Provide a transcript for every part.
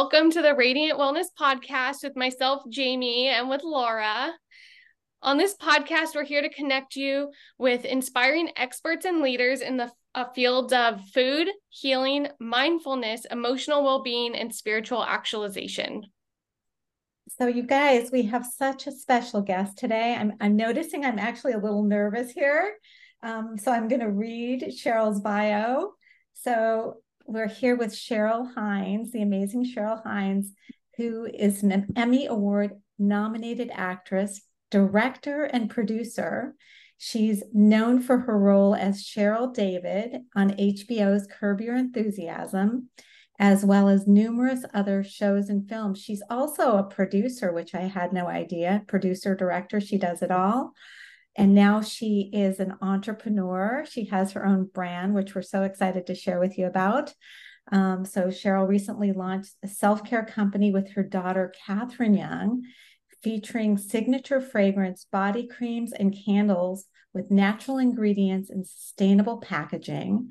Welcome to the Radiant Wellness Podcast with myself, Jamie, and with Laura. On this podcast, we're here to connect you with inspiring experts and leaders in the uh, fields of food, healing, mindfulness, emotional well being, and spiritual actualization. So, you guys, we have such a special guest today. I'm, I'm noticing I'm actually a little nervous here. Um, so, I'm going to read Cheryl's bio. So, we're here with Cheryl Hines, the amazing Cheryl Hines, who is an Emmy Award nominated actress, director, and producer. She's known for her role as Cheryl David on HBO's Curb Your Enthusiasm, as well as numerous other shows and films. She's also a producer, which I had no idea. Producer, director, she does it all. And now she is an entrepreneur. She has her own brand, which we're so excited to share with you about. Um, so, Cheryl recently launched a self care company with her daughter, Catherine Young, featuring signature fragrance, body creams, and candles with natural ingredients and sustainable packaging.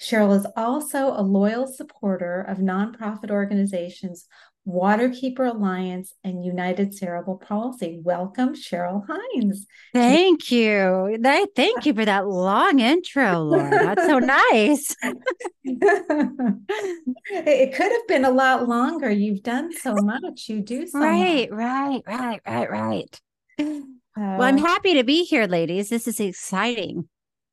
Cheryl is also a loyal supporter of nonprofit organizations Waterkeeper Alliance, and United Cerebral Palsy. Welcome, Cheryl Hines. Thank you. Thank you for that long intro, Laura. That's so nice. it could have been a lot longer. You've done so much. You do so right, much. right, right, right, right. Uh, well, I'm happy to be here, ladies. This is exciting.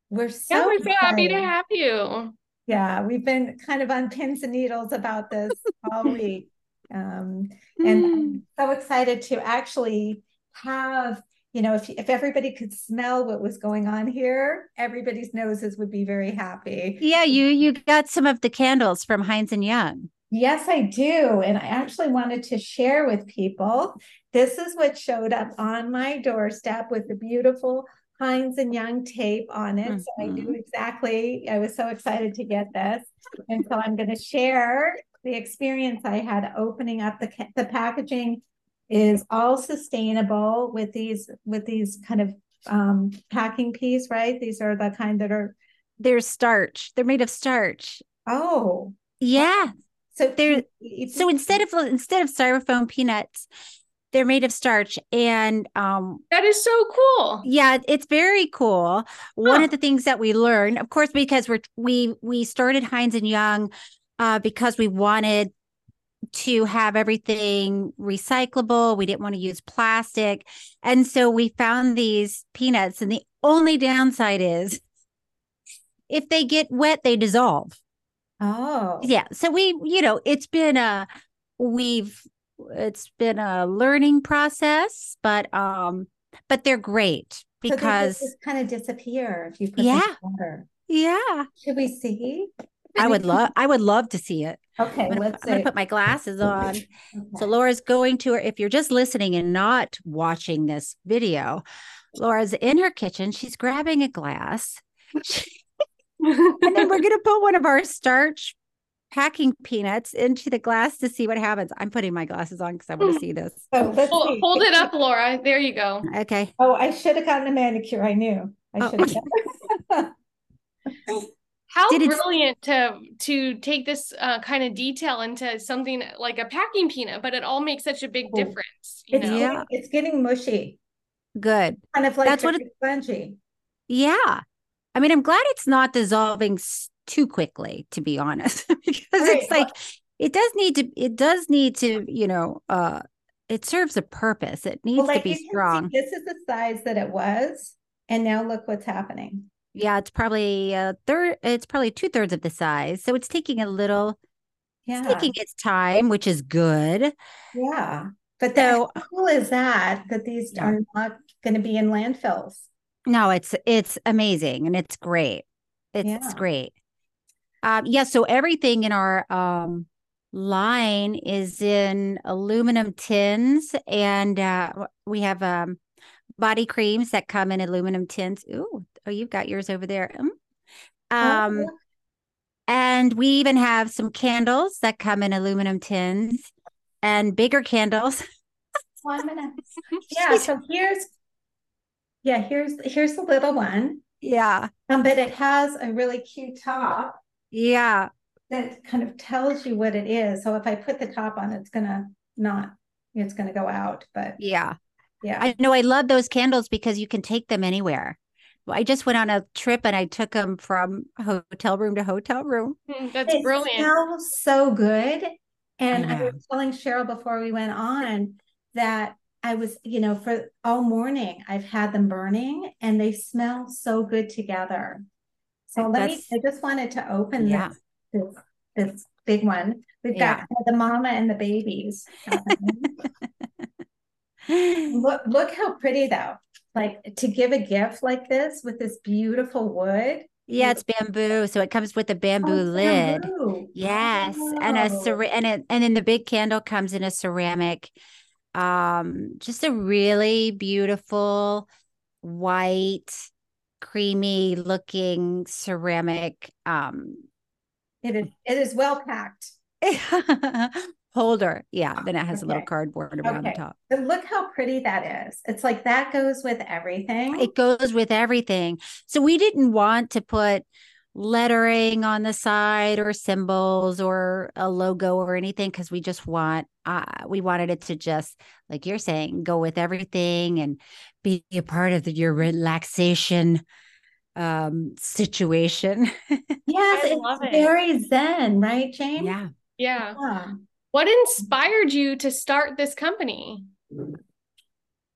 We're so, yeah, we're so happy to have you. Yeah, we've been kind of on pins and needles about this all week. Um, and mm. I'm so excited to actually have, you know, if, if everybody could smell what was going on here, everybody's noses would be very happy. Yeah, you you got some of the candles from Hines and Young. Yes, I do. And I actually wanted to share with people. This is what showed up on my doorstep with the beautiful Hines and Young tape on it. Mm-hmm. So I knew mm-hmm. exactly, I was so excited to get this. And so I'm going to share the experience I had opening up the the packaging is all sustainable with these with these kind of um, packing piece, right? These are the kind that are they're starch. They're made of starch. Oh, yeah. So they're so instead of instead of styrofoam peanuts, they're made of starch and um that is so cool yeah it's very cool one of the things that we learned of course because we're we we started hines and young uh, because we wanted to have everything recyclable. We didn't want to use plastic. And so we found these peanuts. And the only downside is if they get wet, they dissolve. Oh. Yeah. So we, you know, it's been a, we've, it's been a learning process, but, um, but they're great because so kind of disappear if you put yeah, water. Yeah. Should we see? I would love I would love to see it. Okay, I'm gonna, let's I'm gonna put my glasses on. Okay. So Laura's going to her. If you're just listening and not watching this video, Laura's in her kitchen. She's grabbing a glass. and then we're gonna put one of our starch packing peanuts into the glass to see what happens. I'm putting my glasses on because I want to see this. Oh, hold, hold, it up, Laura. There you go. Okay. Oh, I should have gotten a manicure. I knew. I should have. Oh. How Did brilliant to to take this uh, kind of detail into something like a packing peanut, but it all makes such a big difference. it's know? yeah, it's getting mushy. Good. Kind of like that's what it's spongy. Yeah, I mean, I'm glad it's not dissolving too quickly, to be honest, because right. it's like it does need to. It does need to, you know, uh, it serves a purpose. It needs well, like to be strong. this is the size that it was, and now look what's happening. Yeah, it's probably a third. It's probably two thirds of the size, so it's taking a little. Yeah, it's taking its time, which is good. Yeah, but so, how cool is that? That these yeah. are not going to be in landfills. No, it's it's amazing and it's great. It's yeah. great. Um, yeah, so everything in our um line is in aluminum tins, and uh, we have um body creams that come in aluminum tins. Ooh, Oh, you've got yours over there. Mm. Oh, um, oh. and we even have some candles that come in aluminum tins and bigger candles. One minute. Yeah. so here's, yeah, here's here's the little one. Yeah. Um, but it has a really cute top. Yeah. that kind of tells you what it is. So if I put the top on, it's gonna not, it's gonna go out. But yeah, yeah, I know. I love those candles because you can take them anywhere. I just went on a trip and I took them from hotel room to hotel room. Hmm, that's it brilliant. Smells so good. And I I, was telling Cheryl before we went on that I was, you know, for all morning I've had them burning and they smell so good together. So let me, I just wanted to open Yeah. this, this, this big one. We've Yeah. got the mama and the babies. Look, look how pretty though. Like to give a gift like this with this beautiful wood. yeah, it's bamboo, so it comes with a bamboo Oh, lid. bamboo. Yes, and a cera- and it and then the big candle comes in a ceramic, um, just a really beautiful white, creamy looking ceramic um It is, it is well packed. holder. Yeah, then it has a little cardboard around the top. But look how pretty that is. It's like that goes with everything. It goes with everything. So we didn't want to put lettering on the side or symbols or a logo or anything because we just want uh we wanted it to just like you're saying go with everything and be a part of the, your relaxation um situation. yes, I it's it. very zen, right, Jane? yeah. Yeah. Yeah. What inspired you to start this company?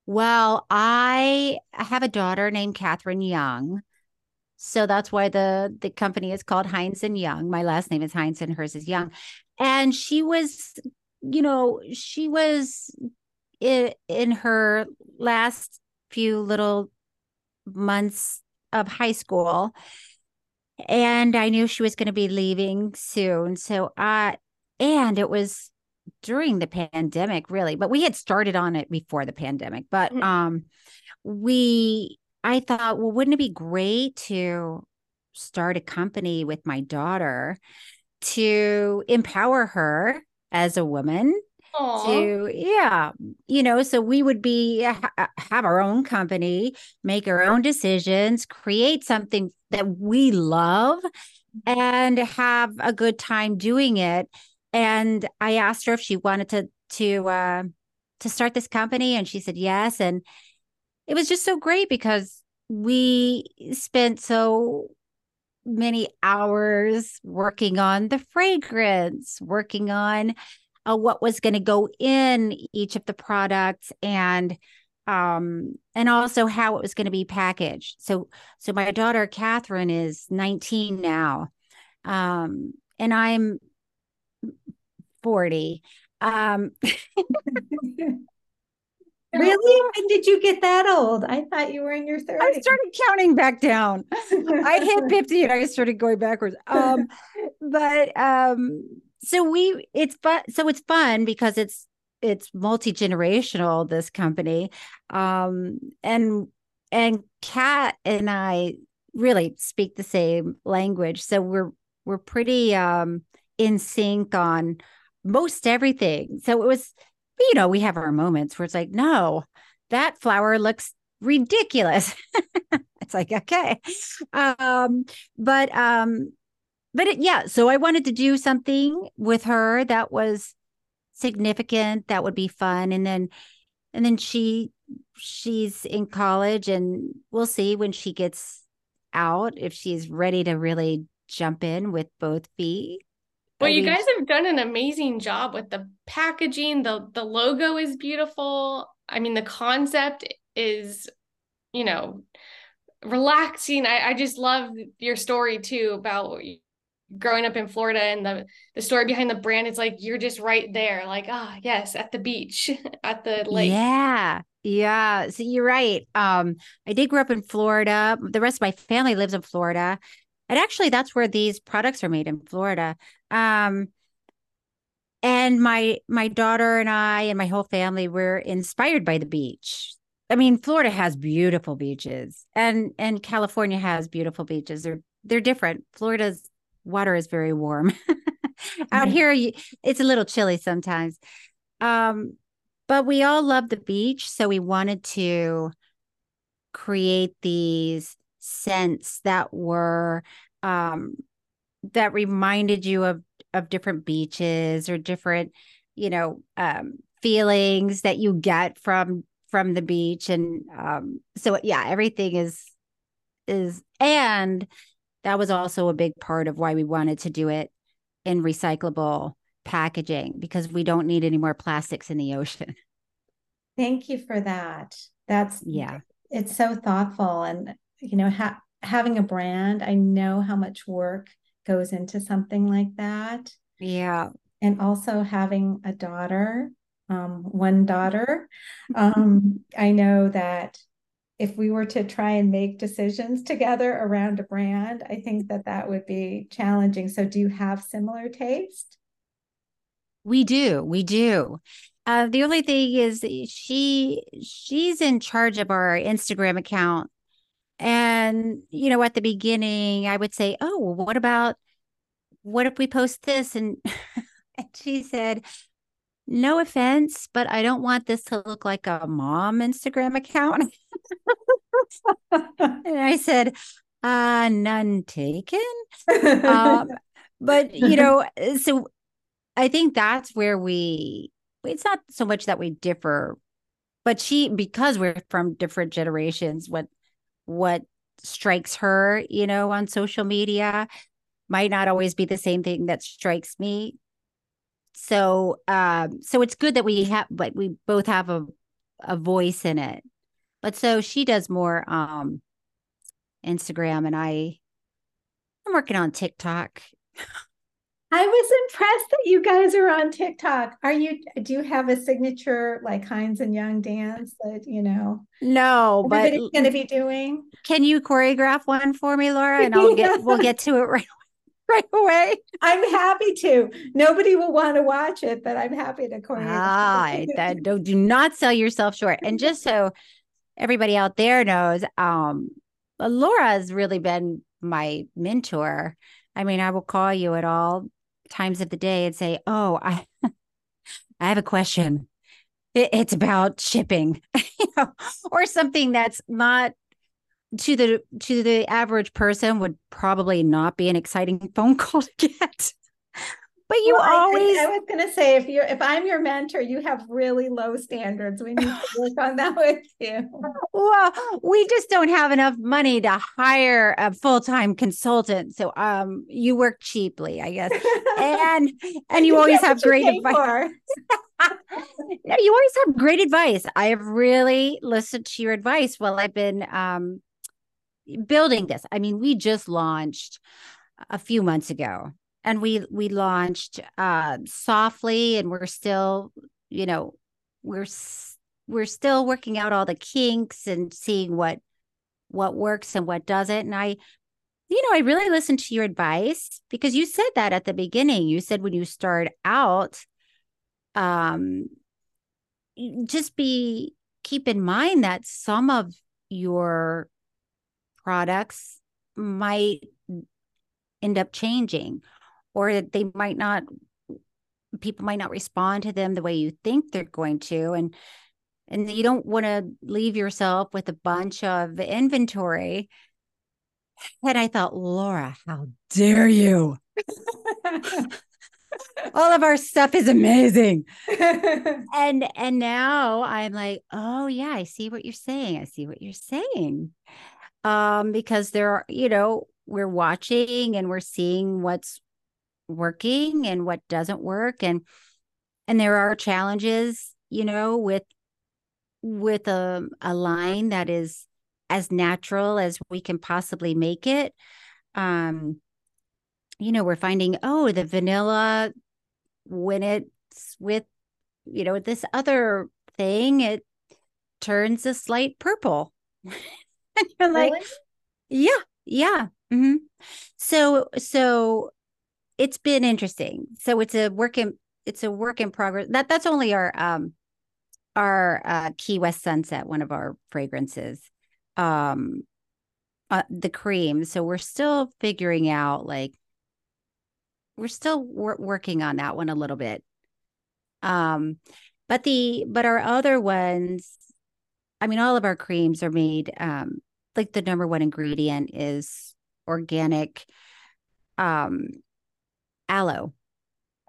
Well, I have a daughter named Catherine Young. So that's why the the company is called Hines and Young. My last name is Hines and hers is Young. And she was, you know, she was in, in her last few little months of high school. And I knew she was going to be leaving soon. So I and it was during the pandemic really but we had started on it before the pandemic but Mhm. um we i thought well wouldn't it be great to start a company with my daughter to empower her as a woman Aw. to yeah you know so we would be ha- have our own company make our own decisions create something that we love and have a good time doing it and i asked her if she wanted to to uh to start this company and she said yes. And it was just so great because we spent so many hours working on the fragrance working on uh, what was going to go in each of the products and um and also how it was going to be packaged. So so my daughter catherine is 19 now. Um and i'm 40 um Really? When did you get that old? I thought you were in your 30s. i started counting back down i hit 50 and i started going backwards um but um so we it's fun so it's fun because it's it's multi-generational this company um and and kat and i really speak the same language so we're we're pretty um in sync on most everything. So it was you know we have our moments where it's like no that flower looks ridiculous. It's like okay. Um but um but it, yeah so i wanted to do something with her that was significant that would be fun. And then and then she she's in college and we'll see when she gets out if she's ready to really jump in with both feet Well, you guys have done an amazing job with the packaging. The the logo is beautiful. I mean, the concept is, you know, relaxing. I, I just love your story too about growing up in Florida and the the story behind the brand. It's like you're just right there, like, ah, yes, at the beach, at the lake. Yeah. Yeah. So you're right. Um, I did grow up in Florida. The rest of my family lives in Florida. And actually that's where these products are made in Florida. Um, and my my daughter and I and my whole family were inspired by the beach. I mean, Florida has beautiful beaches and and California has beautiful beaches. They're they're different. Florida's water is very warm. Out here you- it's a little chilly sometimes. Um but we all love the beach, so we wanted to create these scents that were um that reminded you of of different beaches or different you know um feelings that you get from from the beach and um so yeah everything is is and that was also a big part of why we wanted to do it in recyclable packaging because we don't need any more plastics in the ocean. Thank you for that. That's yeah. it's so thoughtful and you know ha- having a brand i know how much work goes into something like that yeah and also having a daughter um, one daughter. Um, I know that if we were to try and make decisions together around a brand, I think that that would be challenging. So, do you have similar taste? We do. We do. Uh, the only thing is she she's in charge of our Instagram account. And, you know, at the beginning, I would say, Oh, well, what about what if we post this? And, and she said, no offense, but I don't want this to look like a mom Instagram account. and I said, uh, none taken. um, but, you know, so I think that's where we, it's not so much that we differ, but she, because we're from different generations, what, what strikes her, you know, on social media might not always be the same thing that strikes me. So um so it's good that we have but we both have a a voice in it. But so she does more um instagram and i i'm working on tiktok i was impressed that you guys are on tiktok are you do you have a signature like hines and young dance that you know no but it's going to be doing can you choreograph one for me laura and i'll get we'll get to it right right away. I'm happy to. Nobody will want to watch it, but I'm happy to choreograph. Ah, that, do, do not sell yourself short. And just so everybody out there knows, um, Laura has really been my mentor. I mean, I will call you at all times of the day and say, "Oh, I, I have a question. It, it's about shipping, you know, or something that's not to the to the average person would probably not be an exciting phone call to get but you well, always I, I, was going to say if you're if i'm your mentor you have really low standards. We need to work on that with you. Well we just don't have enough money to hire a full-time consultant. So um you work cheaply i guess. And and you always have great advice. no, you always have great advice. I have really listened to your advice while i've been um building this. I mean, we just launched a few months ago and we we launched uh softly and we're still, you know, we're we're still working out all the kinks and seeing what what works and what doesn't and I you know, I really listened to your advice because you said that at the beginning. You said when you start out um just be keep in mind that some of your products might end up changing or they might not people might not respond to them the way you think they're going to. And and you don't want to leave yourself with a bunch of inventory. And i thought laura how dare you? All of our stuff is amazing. And and now i'm like oh yeah i see what you're saying. I see what you're saying. Um, because there are, you know, we're watching and we're seeing what's working and what doesn't work. And and there are challenges, you know, with with a, a line that is as natural as we can possibly make it. Um, you know, we're finding, oh, the vanilla when it's with, you know, this other thing, it turns a slight purple. and you're like, yeah, yeah. Mm-hmm. So, so it's been interesting. So it's a work in it's a work in progress. That that's only our um our uh, Key West Sunset, one of our fragrances, um, uh, the cream. So we're still figuring out like we're still wor- working on that one a little bit. Um, but the but our other ones, I mean, all of our creams are made um like the number one ingredient is organic um aloe.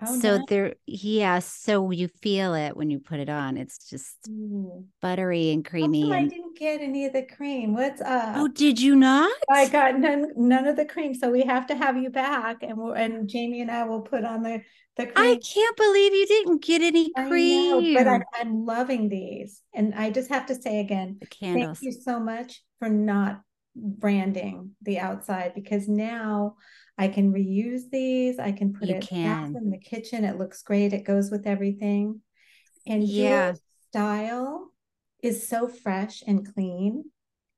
Oh, so nice. there, yeah. So you feel it when you put it on. It's just Ooh. buttery and creamy. and... I didn't get any of the cream. What's oh, up? Oh, did you not? I got none, none of the cream. So we have to have you back, and we'll, and Jamie and I will put on the the cream. I can't believe you didn't get any cream. Know, but I, I'm loving these, and I just have to say again, the candles. Thank you so much for not branding the outside because now I can reuse these. I can put you it can. in the kitchen. It looks great. It goes with everything. And yeah. your style is so fresh and clean.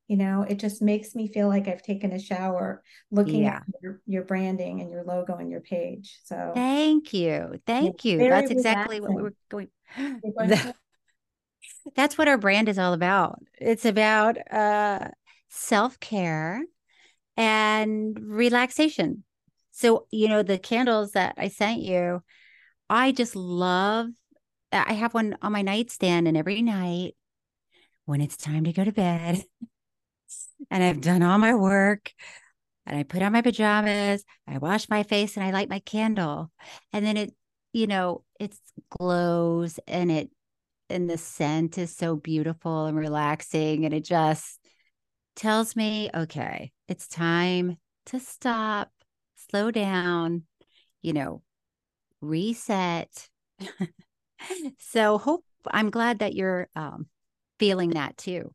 You know, it just makes me feel like I've taken a shower looking yeah. at your, your branding and your logo and your page. So thank you. Thank you. That's exactly relaxing. what we were going. The, that's what our brand is all about. It's about uh self-care and relaxation. So, you know, the candles that I sent you, I just love I have one on my nightstand and every night when it's time to go to bed and I've done all my work and I put on my pajamas, I wash my face and I light my candle. And then it, you know, it glows and it and the scent is so beautiful and relaxing and it just tells me, okay, it's time to stop, slow down, you know, reset. so hope I'm glad that you're um, feeling that too.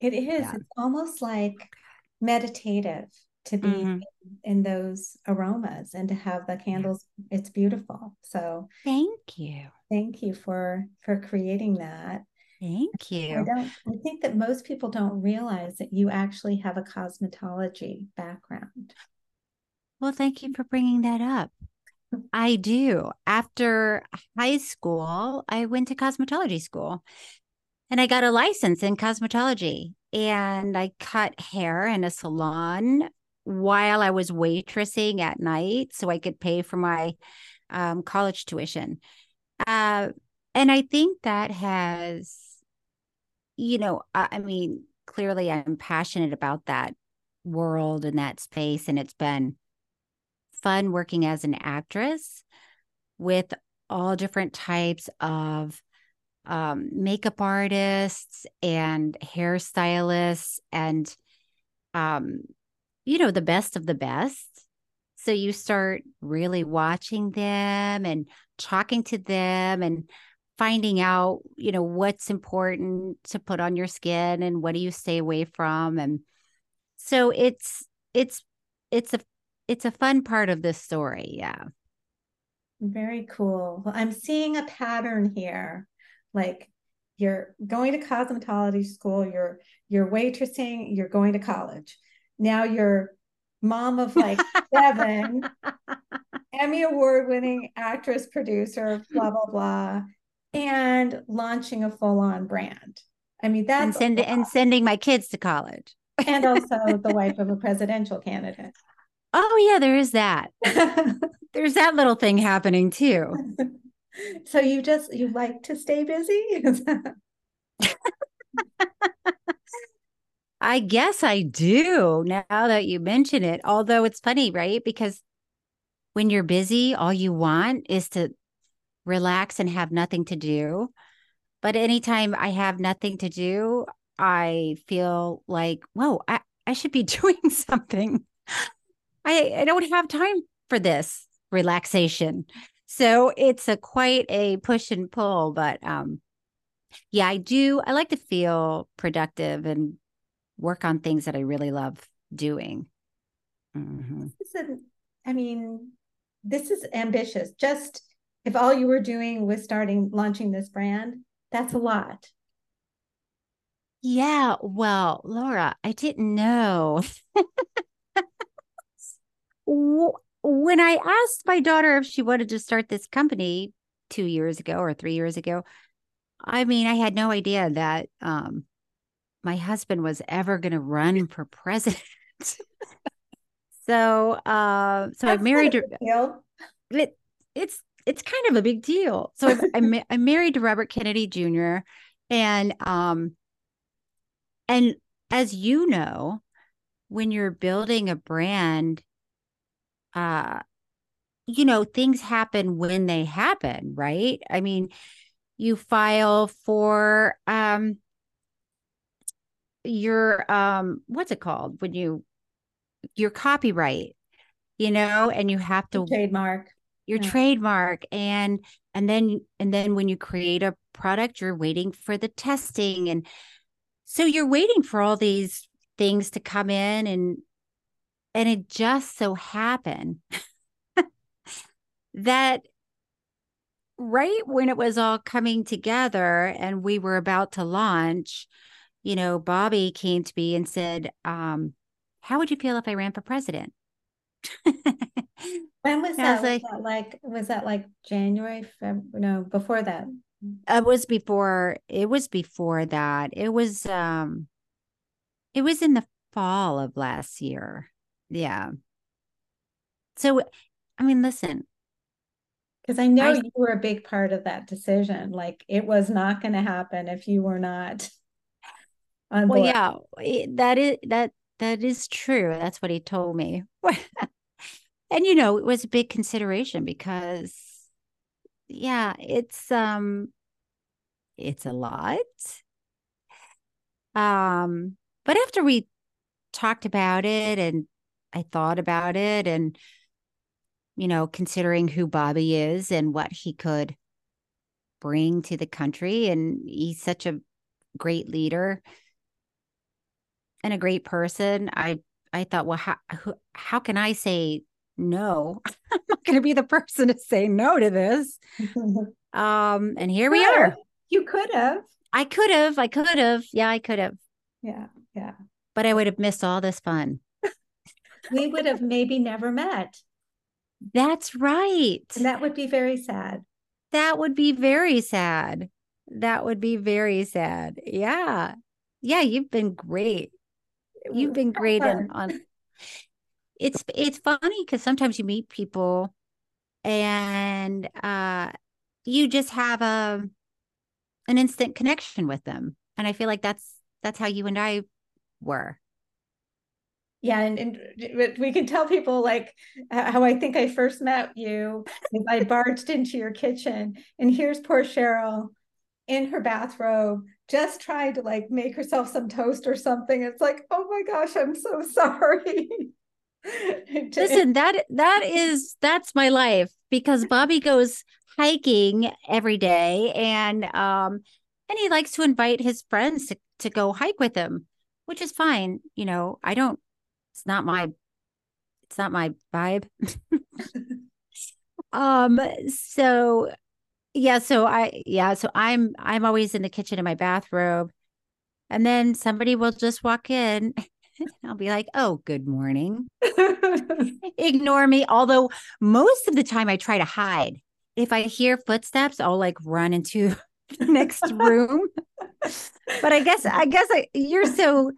It is. Yeah. It's almost like meditative to be mm-hmm. in, in, those aromas and to have the candles. It's beautiful. So thank you. Thank you for for creating that. Thank you. I don't I think that most people don't realize that you actually have a cosmetology background. Well, thank you for bringing that up. I do. After high school, I went to cosmetology school and I got a license in cosmetology and I cut hair in a salon while I was waitressing at night so I could pay for my um, college tuition. Uh, and I think that has you know, I, I mean, clearly I'm passionate about that world and that space. And it's been fun working as an actress with all different types of um, makeup artists and hairstylists and, um, you know, the best of the best. So you start really watching them and talking to them and finding out you know what's important to put on your skin and what do you stay away from and so it's it's it's a it's a fun part of this story yeah. Very cool. Well i'm seeing a pattern here like you're going to cosmetology school you're you're waitressing you're going to college. Now you're mom of like seven emmy award winning actress producer blah blah blah and launching a full on brand. I mean, that's and, send, and sending my kids to college. and also the wife of a presidential candidate. Oh, yeah, there is that. There's that little thing happening too. so you just, you like to stay busy? I guess I do now that you mention it. Although it's funny, right? Because when you're busy, all you want is to relax and have nothing to do. But anytime I have nothing to do, I feel like, whoa, I, I should be doing something. I, I don't have time for this relaxation. So it's a quite a push and pull, but um yeah, I do I like to feel productive and work on things that I really love doing. Mm-hmm. This is, I mean, this is ambitious. Just if all you were doing was starting launching this brand, that's a lot. Yeah, well, Laura, I didn't know. when I asked my daughter if she wanted to start this company two years ago or three years ago, I mean, I had no idea that um, my husband was ever going to run for president. so, uh, so I married her. It, it's it's kind of a big deal. So I, I'm, I'm married to Robert Kennedy Jr. and um and as you know, when you're building a brand, uh you know, things happen when they happen, right? I mean, you file for um your um what's it called when you your copyright you know and you have to trademark your yeah. trademark and and then and then when you create a product you're waiting for the testing and so you're waiting for all these things to come in and and it just so happened that right when it was all coming together and we were about to launch you know bobby came to me and said um how would you feel if i ran for president when was that? Was, like, was that like was that like January? February? No, before that. It was before. It was before that. It was um. It was in the fall of last year. Yeah. So, I mean, listen. Because I know I, you were a big part of that decision. Like it was not going to happen if you were not. On well, yeah, that is that that is true. That's what he told me. and you know, it was a big consideration because yeah, it's um it's a lot. Um, but after we talked about it and I thought about it and you know, considering who Bobby is and what he could bring to the country and he's such a great leader and a great person, I I thought, well, how how can I say no? I'm not going to be the person to say no to this. um, and here we are. You could have. I could have. I could have. Yeah, I could have. Yeah, yeah. But I would have missed all this fun. we would have maybe never met. That's right. And that would be very sad. That would be very sad. That would be very sad. Yeah. Yeah, you've been great you've been great on, on it's it's funny because sometimes you meet people and uh you just have a an instant connection with them and i feel like that's that's how you and i were. Yeah and, and we can tell people like how i think i first met you i barged into your kitchen and here's poor cheryl in her bathrobe just trying to like make herself some toast or something. It's like, oh my gosh, I'm so sorry. Listen, that that is that's my life because Bobby goes hiking every day and um and he likes to invite his friends to, to go hike with him, which is fine. You know, I don't it's not my it's not my vibe. um so yeah so i yeah so i'm i'm always in the kitchen in my bathrobe and then somebody will just walk in i'll be like oh good morning. Ignore me although most of the time i try to hide. If i hear footsteps i'll like run into the next room. But i guess i guess I, you're so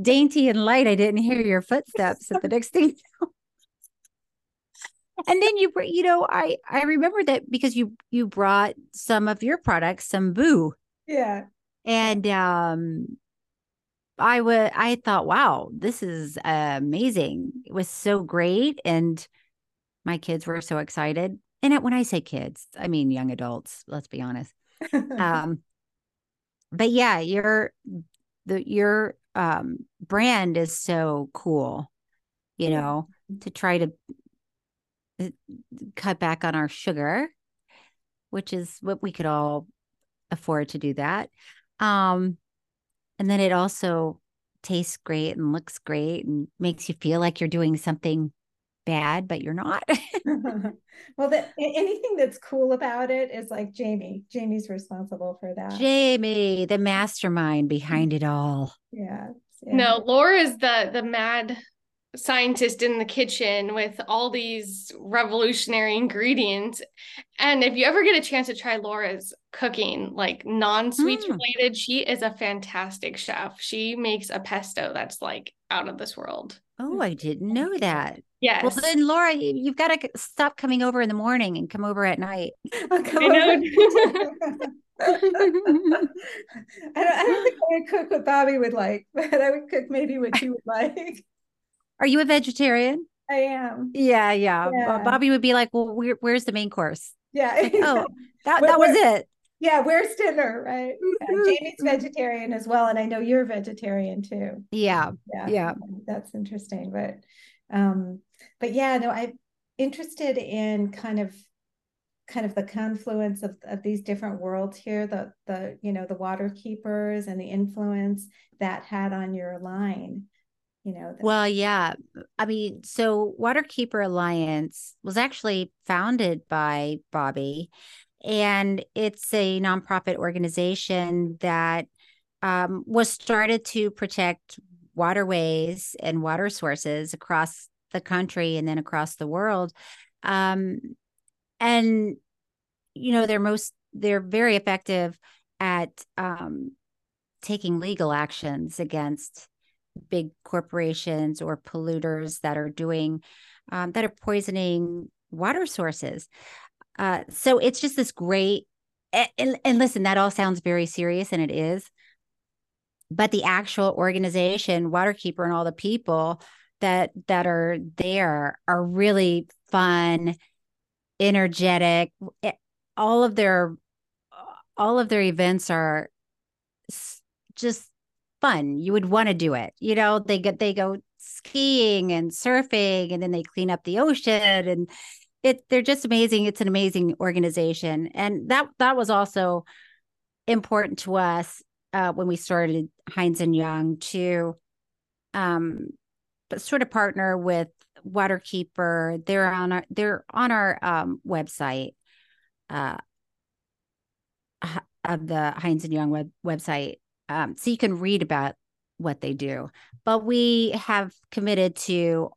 dainty and light i didn't hear your footsteps at the next thing and then you you know i i remember that because you you brought some of your products some boo. Yeah. And um i would i thought wow this is amazing. It was so great. And my kids were so excited. And when i say kids i mean young adults let's be honest. Um but yeah your the your um brand is so cool you know to try to cut back on our sugar, which is what we could all afford to do that. Um, and then it also tastes great and looks great and makes you feel like you're doing something bad, but you're not. well, the, anything that's cool about it is like Jamie. Jamie's responsible for that. Jamie, the mastermind behind it all. Yeah. yeah. No, Laura is the the mad scientist in the kitchen with all these revolutionary ingredients. And if you ever get a chance to try Laura's cooking, like non sweets mm. related, she is a fantastic chef. She makes a pesto that's like out of this world. Oh, I didn't know that. Yes. Well, then, Laura, you've got to stop coming over in the morning and come over at night. I know. I, don't, I don't think I would cook what Bobby would like, but I would cook maybe what you would like. Are you a vegetarian? I am. Yeah, yeah, yeah. Bobby would be like, "Well, where, where's the main course?" Yeah. Like, oh, that that was it. Yeah, where's dinner? Right. Yeah. Jamie's vegetarian as well, and I know you're vegetarian too. Yeah. Yeah. Yeah. That's interesting, but um, but yeah, no, I'm interested in kind of kind of the confluence of, of these different worlds here the the you know the water keepers and the influence that had on your line you know the- well yeah i mean so waterkeeper alliance was actually founded by bobby and it's a nonprofit organization that um, was started to protect waterways and water sources across the country and then across the world. Um, and you know they're most they're very effective at um, taking legal actions against big corporations or polluters that are doing um, that are poisoning water sources uh, so it's just this great and, and listen that all sounds very serious and it is but the actual organization waterkeeper and all the people that that are there are really fun energetic. Eh, all of their all of their events are just fun. You would want to do it. You know, they get they go skiing and surfing and then they clean up the ocean and it they're just amazing. It's an amazing organization. And that that was also important to us uh, when we started Hines and Young to um sort of partner with Waterkeeper. They're on our they're on our um, website uh, of the Hines and Young web website, um, so you can read about what they do. But we have committed to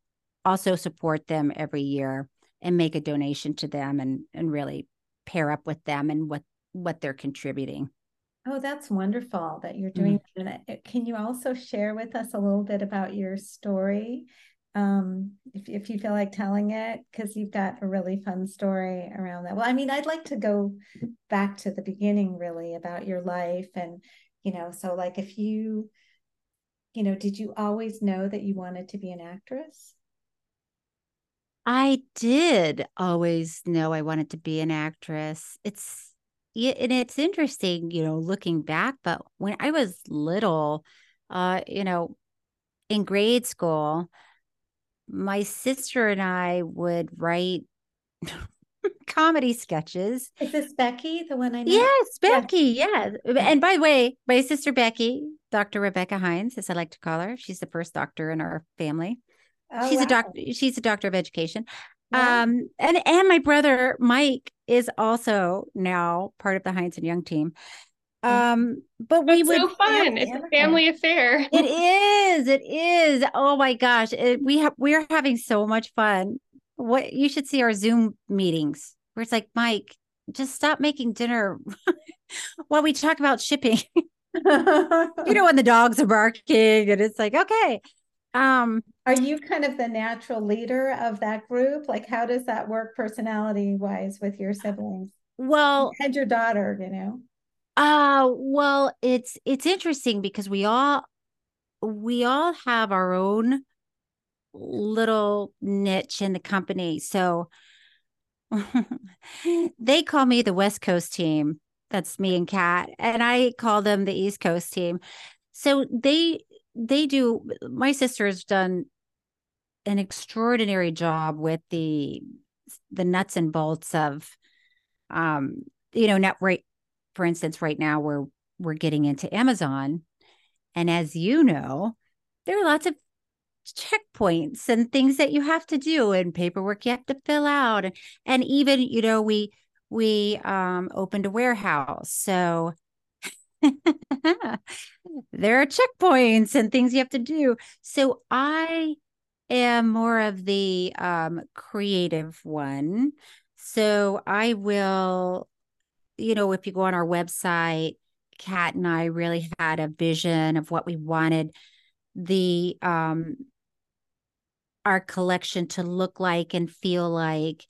also support them every year and make a donation to them and and really pair up with them and what what they're contributing. Oh, that's wonderful that you're doing mm-hmm. that. Can you also share with us a little bit about your story um, if, if you feel like telling it, because you've got a really fun story around that. Well, I mean, I'd like to go back to the beginning, really, about your life. And, you know, so like if you, you know, did you always know that you wanted to be an actress? I did always know I wanted to be an actress. It's, yeah, and it's interesting, you know, looking back, but when I was little, uh, you know, in grade school, my sister and I would write comedy sketches. Is this Becky, the one I know? Yes, Becky. Yeah. And by the way, my sister Becky, Dr. Rebecca Hines, as I like to call her, she's the first doctor in our family. Oh, she's wow. a doctor. She's a doctor of education. Yeah. Um, and and my brother Mike is also now part of the Hines and Young team. Um, but we would so fun. It's a family affair. It is. It is. Oh my gosh. It, we have we're having so much fun. What you should see our Zoom meetings where it's like, Mike, just stop making dinner while we talk about shipping. you know, when the dogs are barking and it's like, okay. Um, are you kind of the natural leader of that group? Like, how does that work personality wise with your siblings? Well, and your daughter, you know. Uh well, it's it's interesting because we all we all have our own little niche in the company. So they call me the West Coast team. That's me and Kat, and I call them the East Coast team. So they they do. My sister has done an extraordinary job with the the nuts and bolts of, um, you know, net right for instance, right now we're we're getting into Amazon, and as you know, there are lots of checkpoints and things that you have to do and paperwork you have to fill out and, even you know we we um opened a warehouse. So there are checkpoints and things you have to do. So i am more of the um creative one. So i will you know, if you go on our website, Kat and I really had a vision of what we wanted the um our collection to look like and feel like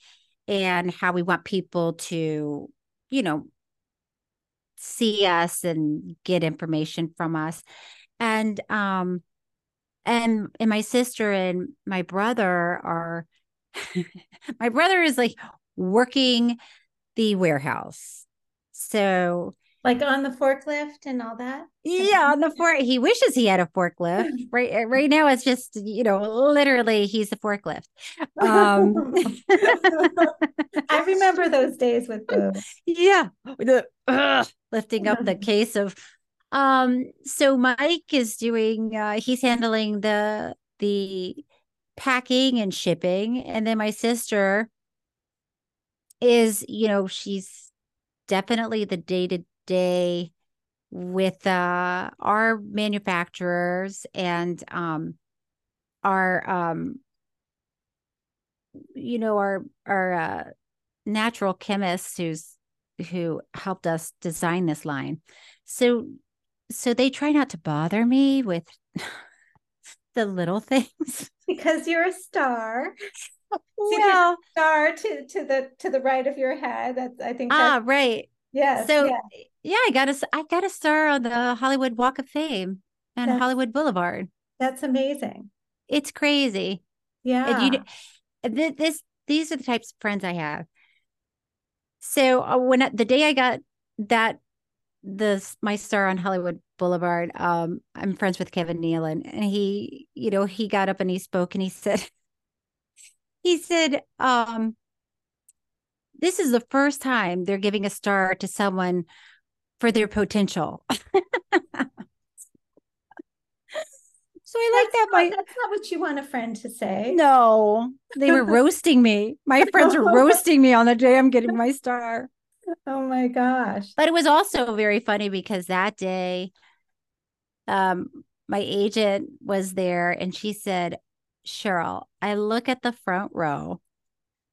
and how we want people to, you know, see us and get information from us. And um and and my sister and my brother are my brother is like working the warehouse. So like on the forklift and all that? Yeah on the fork he wishes he had a forklift. Right eh, right now it's just you know literally he's a forklift. Um i remember those days with the yeah the, uh, lifting up the case of um so mike is doing uh he's handling the the packing and shipping and then my sister is you know she's definitely the day to day with uh, our manufacturers and um, our um, you know our our uh, natural chemists who's who helped us design this line. So so they try not to bother me with the little things. Because you're a star. Well star to to the to the right of your head. That's i think ah right Yes. So yeah, I got a I got a star on the Hollywood Walk of Fame and that's, Hollywood Boulevard. That's amazing. It's crazy. Yeah. And you, this these are the types of friends I have. So uh, when the day I got that the my star on Hollywood Boulevard, um, I'm friends with Kevin Nealon, and he, you know, he got up and he spoke and he said, he said, um, this is the first time they're giving a star to someone for their potential. so I like that. My that's not what you want a friend to say. No, they were roasting me. My friends were roasting me on the day I'm getting my star. Oh my gosh! But it was also very funny because that day, um, my agent was there and she said, "Cheryl, I look at the front row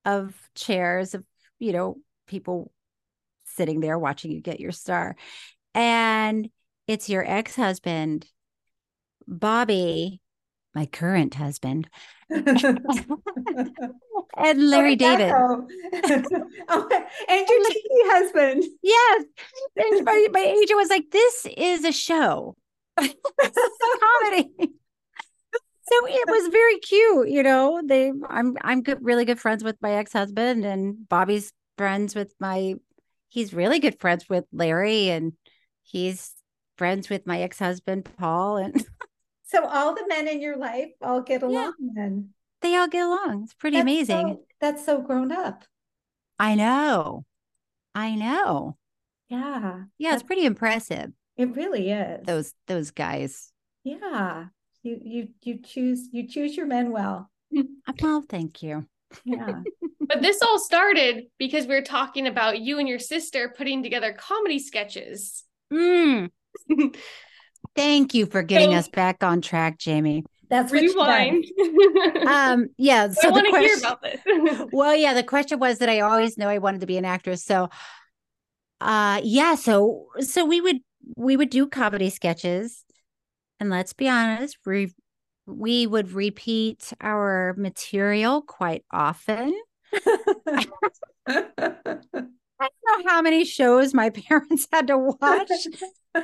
of chairs of you know, people sitting there watching you get your star. And it's your ex husband, Bobby, my current husband, and Larry David. oh, and your TV husband. Yes. And my, my agent was like, this is a show. comedy. So it was very cute, you know. They, I'm, I'm good, really good friends with my ex husband, and Bobby's friends with my. He's really good friends with Larry, and he's friends with my ex husband Paul, and so all the men in your life all get along. Yeah, then they all get along. It's pretty that's amazing. So, that's so grown up. I know. I know. Yeah. Yeah, it's pretty impressive. It really is. Those those guys. Yeah you you you choose you choose your men well. Well, thank you. Yeah. but this all started because we were talking about you and your sister putting together comedy sketches. Mm. thank you for getting so, us back on track, Jamie. That's rewind. um, yeah. So I want to hear about this. well, yeah, the question was that I always know I wanted to be an actress. So uh yeah, so so we would we would do comedy sketches and let's be honest, we, we would repeat our material quite often. I don't know how many shows my parents had to watch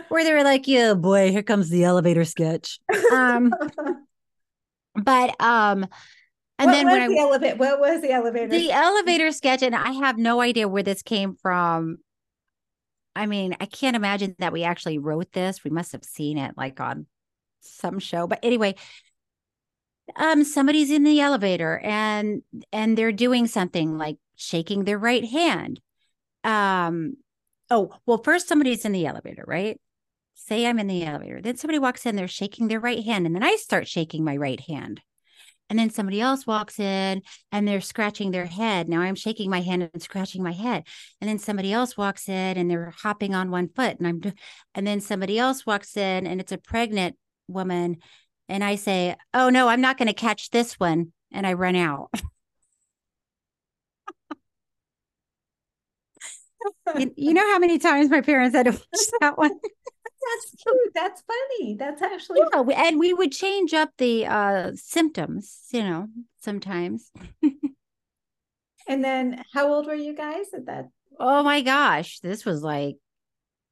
where they were like, yeah, boy, here comes the elevator sketch. Um, but um, and what then when I the elevator, what was the elevator? The elevator sketch, and I have no idea where this came from. I mean, I can't imagine that we actually wrote this. We must have seen it like on some show. But anyway, um, somebody's in the elevator and and they're doing something like shaking their right hand. Um, oh, well, first somebody's in the elevator, right? Say I'm in the elevator. Then somebody walks in, they're shaking their right hand, and then I start shaking my right hand. And then somebody else walks in and they're scratching their head. Now I'm shaking my hand and scratching my head. And then somebody else walks in and they're hopping on one foot. And I'm, and then somebody else walks in and it's a pregnant woman and I say, Oh no, I'm not going to catch this one. And I run out. you, you, know how many times my parents had to watch that one? That's cute. That's funny. That's actually yeah, and we would change up the uh symptoms, you know, sometimes. and then how old were you guys at that? Oh my gosh. This was like,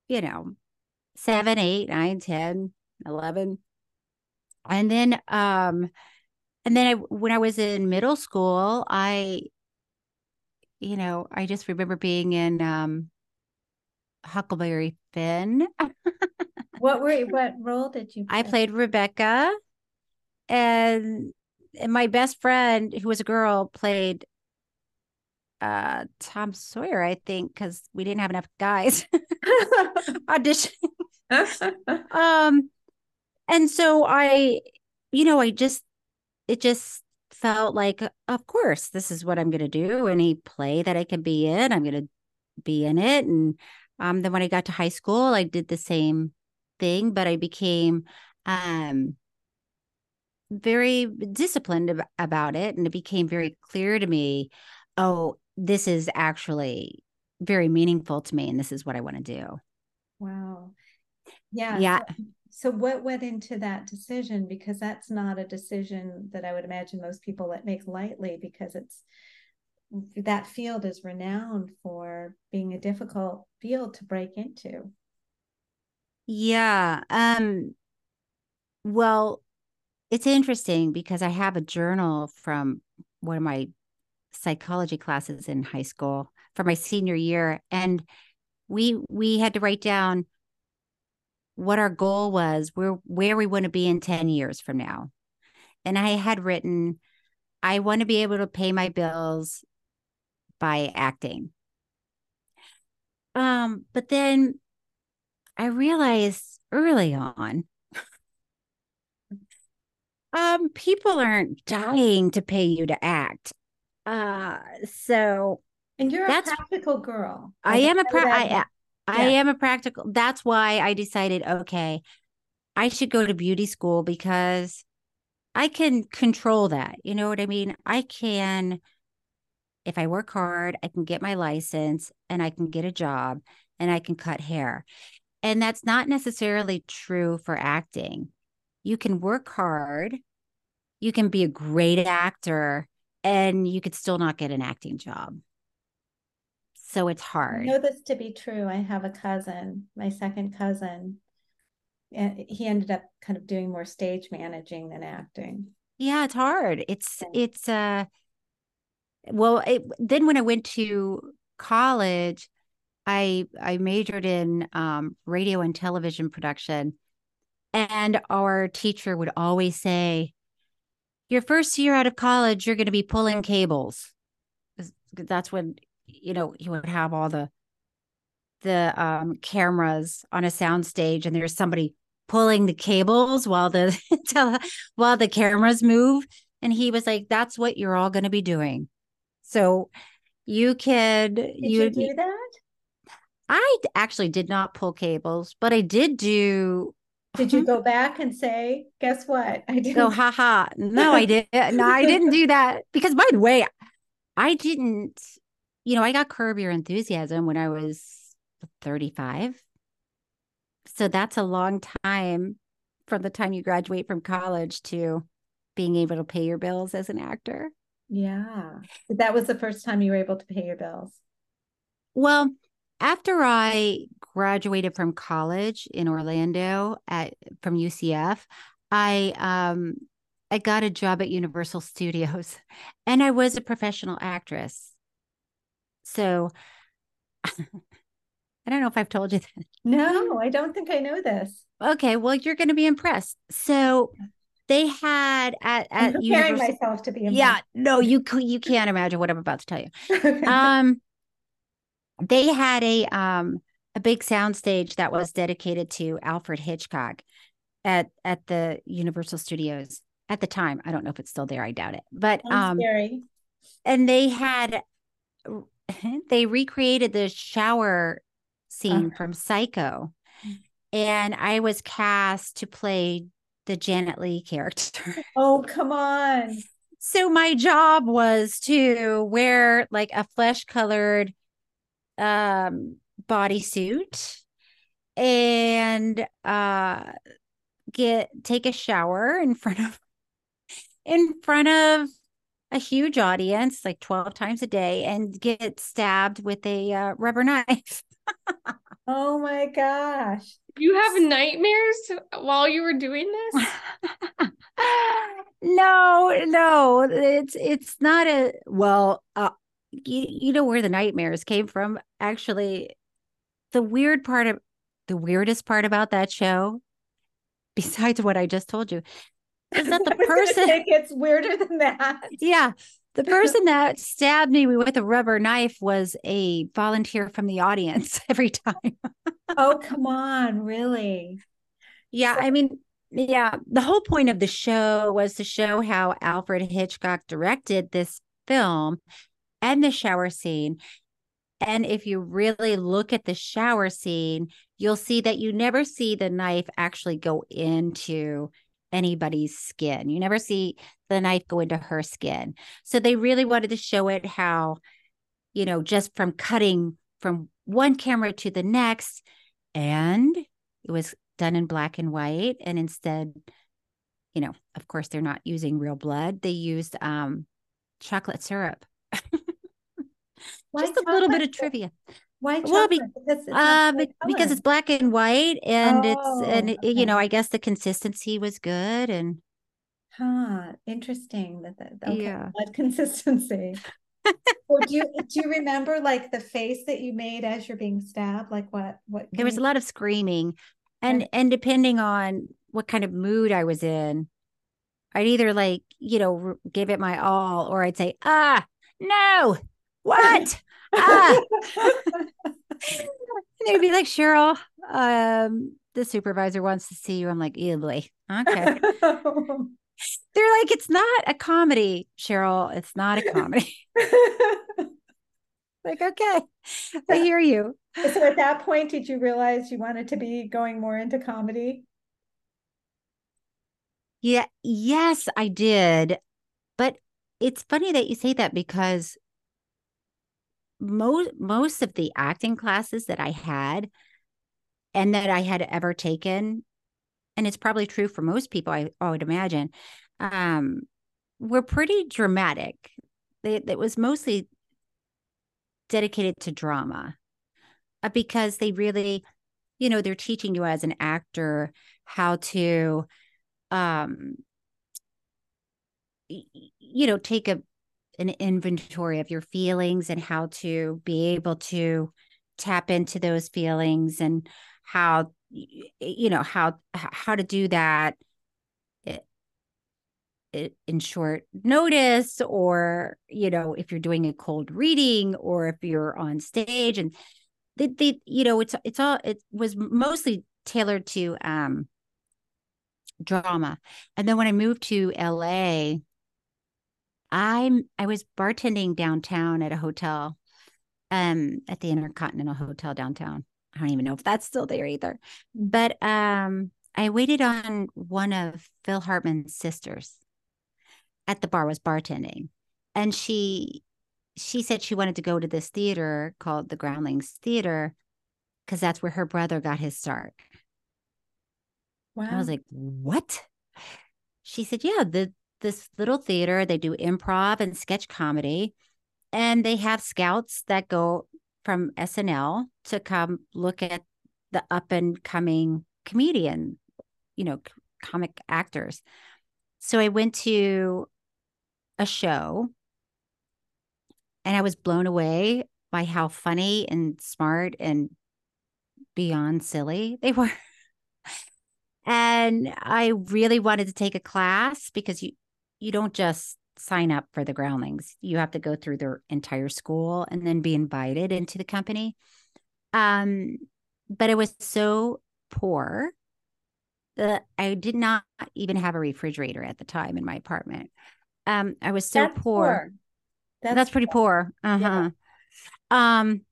you know, seven, eight, nine, ten, eleven. And then um and then I, when I was in middle school, I, you know, I just remember being in um, Huckleberry Finn. what were what role did you? Play? I played Rebecca, and, and my best friend, who was a girl, played uh Tom Sawyer, I think, because we didn't have enough guys auditioning. um, and so I, you know, I just it just felt like, of course, this is what I'm going to do. Any play that I can be in, I'm going to be in it. And um, then when I got to high school, I did the same thing, but I became um, very disciplined ab- about it. And it became very clear to me oh, this is actually very meaningful to me. And this is what I want to do. Wow. Yeah. Yeah. So, what went into that decision? Because that's not a decision that i would imagine most people that make lightly because it's that field is renowned for being a difficult field to break into. Yeah um well it's interesting because i have a journal from one of my psychology classes in high school for my senior year and we we had to write down what our goal was, where where we want to be in 10 years from now. And I had written, I want to be able to pay my bills by acting. Um, but then I realized early on, um, people aren't dying to pay you to act. Uh, so and you're a practical girl. I, I am a pra- I, I am a practical. That's why I decided, okay, I should go to beauty school because I can control that. You know what I mean? I can, if I work hard, I can get my license and I can get a job and I can cut hair. And that's not necessarily true for acting. You can work hard, you can be a great actor, and you could still not get an acting job so it's hard. I know this to be true. I have a cousin, my second cousin, and he ended up kind of doing more stage managing than acting. Yeah, it's hard. It's it's uh well, it, then when I went to college, I I majored in um, radio and television production, and our teacher would always say, "Your first year out of college, you're going to be pulling cables." That's when you know, he would have all the the um, cameras on a soundstage, and there's somebody pulling the cables while the while the cameras move. And he was like, "That's what you're all going to be doing." So you could did you, do that? I actually did not pull cables, but I did do. Did you go back and say, "Guess what? I did." Go, haha! No, I didn't. No, I didn't do that because, by the way, I didn't you know, I got Curb Your Enthusiasm when I was 35. So that's a long time from the time you graduate from college to being able to pay your bills as an actor. Yeah. That was the first time you were able to pay your bills. Well, after I graduated from college in Orlando at from UCF, I um I got a job at Universal Studios and I was a professional actress. So I don't know if I've told you that. No, I don't think I know this. Okay, well, you're going to be impressed. So they had at at I'm preparing myself to be impressed. Yeah, no, you you can't imagine what I'm about to tell you. um, they had a um a big soundstage that was dedicated to Alfred Hitchcock at at the Universal Studios at the time. I don't know if it's still there. I doubt it. But um, scary. and they had they recreated the shower scene uh-huh. from Psycho. And I was cast to play the Janet Leigh character. Oh, come on. So my job was to wear like a flesh colored um bodysuit and uh get take a shower in front of in front of a huge audience, like 12 times a day, and get stabbed with a uh, rubber knife. oh my gosh. You have nightmares while you were doing this? no, no, it's it's not a well. Uh, you, you know where the nightmares came from. Actually, the weird part of the weirdest part about that show, besides what I just told you, is that the person it gets weirder than that. Yeah. The person that stabbed me with a rubber knife was a volunteer from the audience every time. oh, come on, really? Yeah, so- I mean, yeah, the whole point of the show was to show how Alfred Hitchcock directed this film and the shower scene. And if you really look at the shower scene, you'll see that you never see the knife actually go into anybody's skin. You never see the knife go into her skin. So they really wanted to show it how, you know, just from cutting from one camera to the next, and it was done in black and white. And instead, you know, of course, they're not using real blood. They used um, chocolate syrup. Just a little bit of trivia. Why chocolate? Well, be, because, it's uh, because it's black and white, and oh, it's and okay. you know, I guess the consistency was good, and huh, interesting that that okay, yeah, blood consistency. well, do you do you remember like the face that you made as you're being stabbed? Like what what? There was you... a lot of screaming, and yeah. and depending on what kind of mood I was in, I'd either like you know give it my all, or I'd say ah no what ah. they'd be like, Cheryl, um, the supervisor wants to see you. I'm like, ew, boy. Okay. They're like, it's not a comedy, Cheryl. It's not a comedy. like, okay, I hear you. So at that point, did you realize you wanted to be going more into comedy? Yeah, yes, I did. But it's funny that you say that because most most of the acting classes that I had and that I had ever taken, and it's probably true for most people, I, I would imagine, um, were pretty dramatic. it was mostly dedicated to drama uh, because they really, you know, they're teaching you as an actor how to, um, you know, take a an inventory of your feelings and how to be able to tap into those feelings and how you know how how to do that in short notice or you know if you're doing a cold reading or if you're on stage and they, they you know it's it's all it was mostly tailored to um drama. And then when i moved to la I'm I was bartending downtown at a hotel, um, at the Intercontinental Hotel downtown. I don't even know if that's still there either. But um, I waited on one of Phil Hartman's sisters at the bar was bartending, and she she said she wanted to go to this theater called the Groundlings Theater because that's where her brother got his start. Wow. I was like, what? She said, yeah, the this little theater. They do improv and sketch comedy, and they have scouts that go from SNL to come look at the up and coming comedian, you know, comic actors. So I went to a show and I was blown away by how funny and smart and beyond silly they were. and I really wanted to take a class because you you don't just sign up for the groundlings. You have to go through their entire school and then be invited into the company. Um, but it was so poor that I did not even have a refrigerator at the time in my apartment. Um, I was so That's poor. poor. That's, That's pretty poor. Uh huh. Yeah. Um,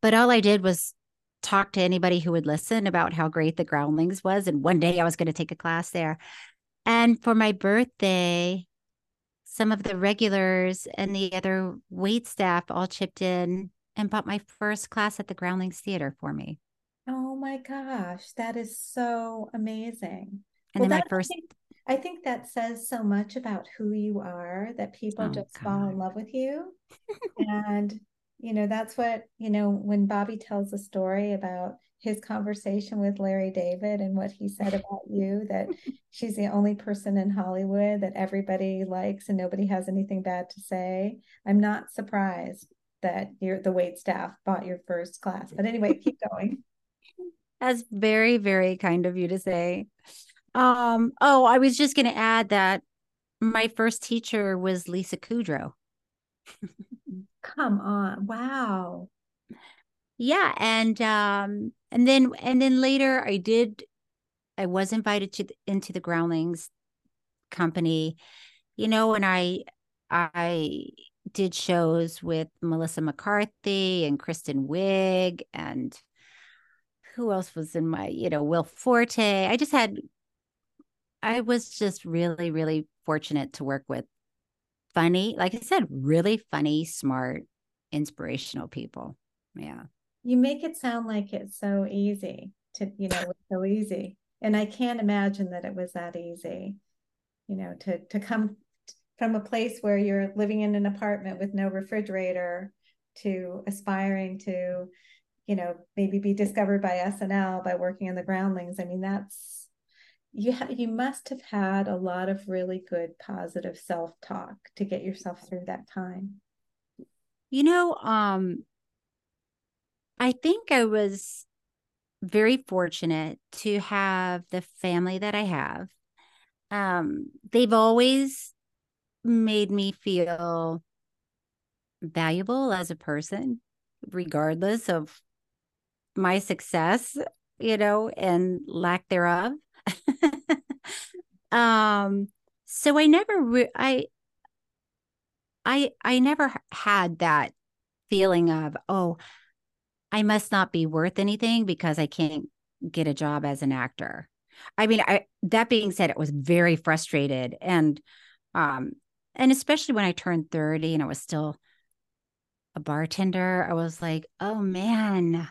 but all I did was talk to anybody who would listen about how great the groundlings was. And one day I was going to take a class there. And for my birthday, some of the regulars and the other wait staff all chipped in and bought my first class at the Groundlings Theater for me. Oh my gosh, that is so amazing. And well, then my first I think, I think, that says so much about who you are that people oh, just God. fall in love with you. and you know, that's what, you know, when Bobby tells a story about his conversation with Larry David and what he said about you that she's the only person in Hollywood that everybody likes and nobody has anything bad to say. I'm not surprised that you're the wait staff bought your first class. But anyway, keep going. That's very, very kind of you to say. Um, oh, I was just going to add that my first teacher was Lisa Kudrow. Come on. Wow. Yeah, and um and then and then later I did I was invited to the, into the Groundlings company. You know, and I I did shows with Melissa McCarthy and Kristen Wiig and who else was in my, you know, Will Forte. I just had I was just really, really fortunate to work with funny, like I said, really funny, smart, inspirational people. Yeah. You make it sound like it's so easy to, you know, so easy. And I can't imagine that it was that easy, you know, to to come from a place where you're living in an apartment with no refrigerator to aspiring to, you know, maybe be discovered by SNL by working in the groundlings. I mean, that's you ha- you must have had a lot of really good positive self-talk to get yourself through that time you know um i think i was very fortunate to have the family that i have. Um they've always made me feel valuable as a person regardless of my success you know and lack thereof. Um so i never re- i i i never had that feeling of oh i must not be worth anything because i can't get a job as an actor i mean i that being said it was very frustrated and um and especially when i turned 30 and i was still a bartender i was like oh man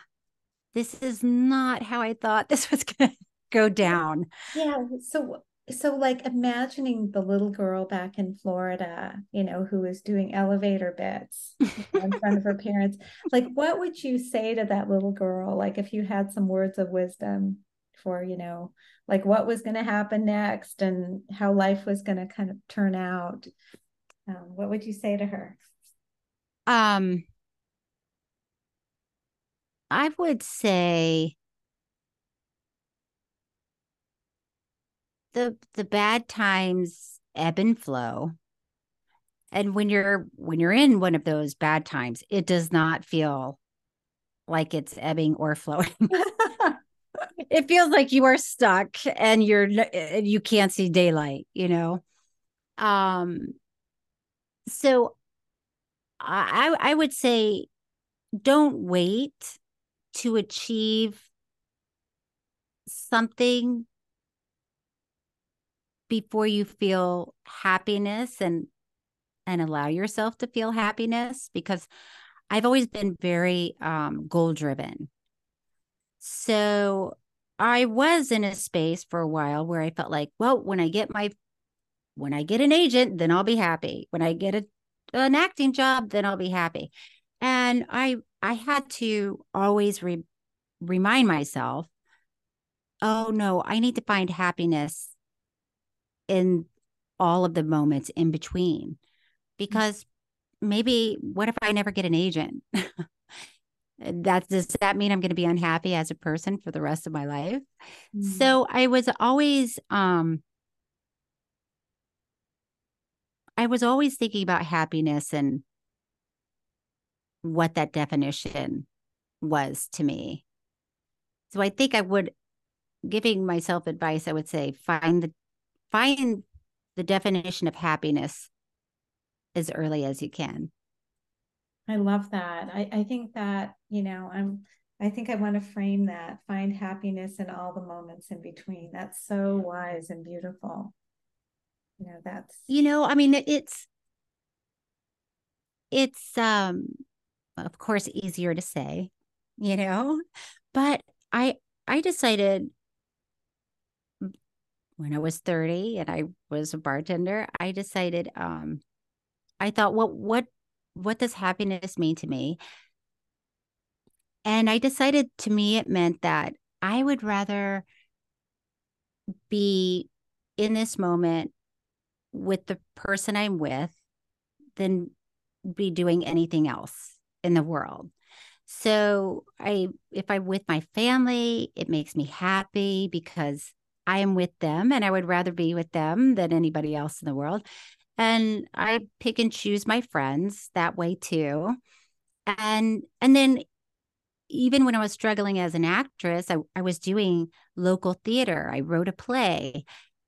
this is not how i thought this was going to go down. Yeah. So so like imagining the little girl back in Florida, you know, who is doing elevator bits in front of her parents. Like what would you say to that little girl? Like if you had some words of wisdom for, you know, like what was going to happen next and how life was going to kind of turn out. Um, what would you say to her? Um I would say the the bad times ebb and flow. And when you're when you're in one of those bad times it does not feel like it's ebbing or flowing. It feels like you are stuck and you're you can't see daylight you know? Um so i i would say don't wait to achieve something before you feel happiness and and allow yourself to feel happiness because I've always been very um, goal driven. So I was in a space for a while where I felt like, well, when I get my when I get an agent, then I'll be happy. When I get a, an acting job, then I'll be happy. And I I had to always re- remind myself, oh no, I need to find happiness in all of the moments in between mm. because maybe what if I never get an agent? that does that mean I'm going to be unhappy as a person for the rest of my life? Mm. So I was always um I was always thinking about happiness and what that definition was to me. So I think I would giving myself advice, I would say find the find the definition of happiness as early as you can. I love that. I, I think that, you know, I'm I think I want to frame that, find happiness in all the moments in between. That's so wise and beautiful. You know, that's you know, I mean it's it's um of course easier to say, you know, but I I decided when I was 30 and I was a bartender, I decided um I thought what what what does happiness mean to me? and I decided to me it meant that I would rather be in this moment with the person I'm with than be doing anything else in the world. So I if I'm with my family, it makes me happy because I am with them and I would rather be with them than anybody else in the world. And I pick and choose my friends that way too. And and then even when I was struggling as an actress, I, I was doing local theater. I wrote a play.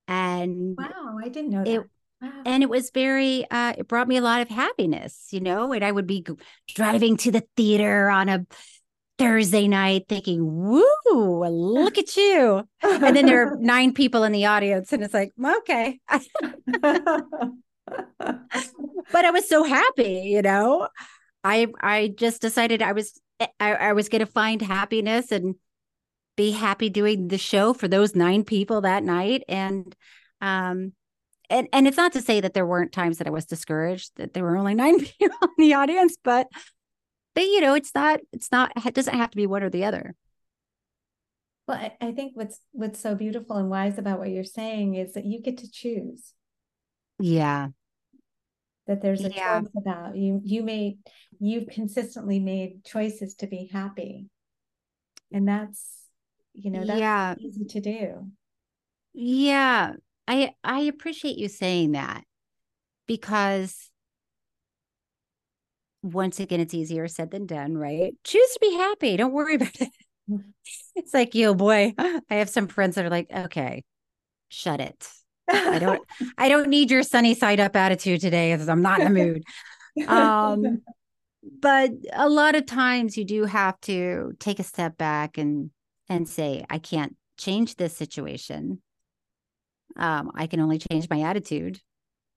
And wow, I didn't know that. It, wow. And it was very, uh, it brought me a lot of happiness, you know, and I would be driving to the theater on a Thursday night thinking, woo, look at you. And then there are nine people in the audience, and it's like, okay. but I was so happy, you know. I I just decided I was I, I was going to find happiness and be happy doing the show for those nine people that night and um and and it's not to say that there weren't times that I was discouraged that there were only nine people in the audience but but you know it's not it's not it doesn't have to be one or the other. Well I, I think what's what's so beautiful and wise about what you're saying is that you get to choose. Yeah. That there's a yeah. choice about you you made you've consistently made choices to be happy. And that's you know that's yeah. easy to do. Yeah. I i appreciate you saying that because once again it's easier said than done right choose to be happy don't worry about it it's like yo boy i have some friends that are like okay shut it I don't I don't need your sunny side up attitude today because I'm not in the mood. Um but a lot of times you do have to take a step back and and say I can't change this situation. Um I can only change my attitude.